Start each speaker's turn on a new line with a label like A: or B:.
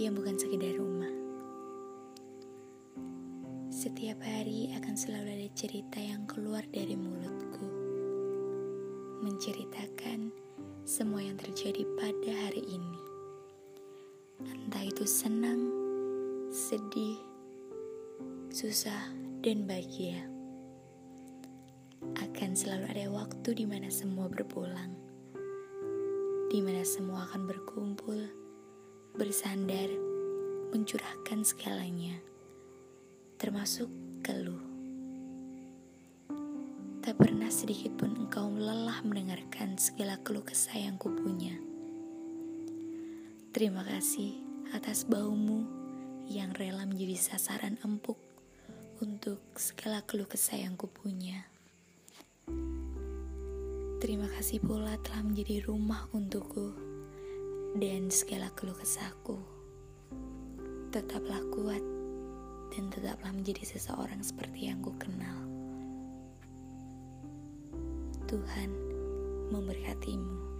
A: yang bukan sekedar rumah. Setiap hari akan selalu ada cerita yang keluar dari mulutku, menceritakan semua yang terjadi pada hari ini. Entah itu senang, sedih, susah, dan bahagia. Akan selalu ada waktu di mana semua berpulang, di mana semua akan berkumpul, bersandar, mencurahkan segalanya termasuk keluh. Tak pernah sedikit pun engkau lelah mendengarkan segala keluh kesah yang kupunya. Terima kasih atas baumu yang rela menjadi sasaran empuk untuk segala keluh kesah yang kupunya. Kasih pula telah menjadi rumah untukku dan segala keluh kesahku. Tetaplah kuat dan tetaplah menjadi seseorang seperti yang ku kenal. Tuhan memberkatimu.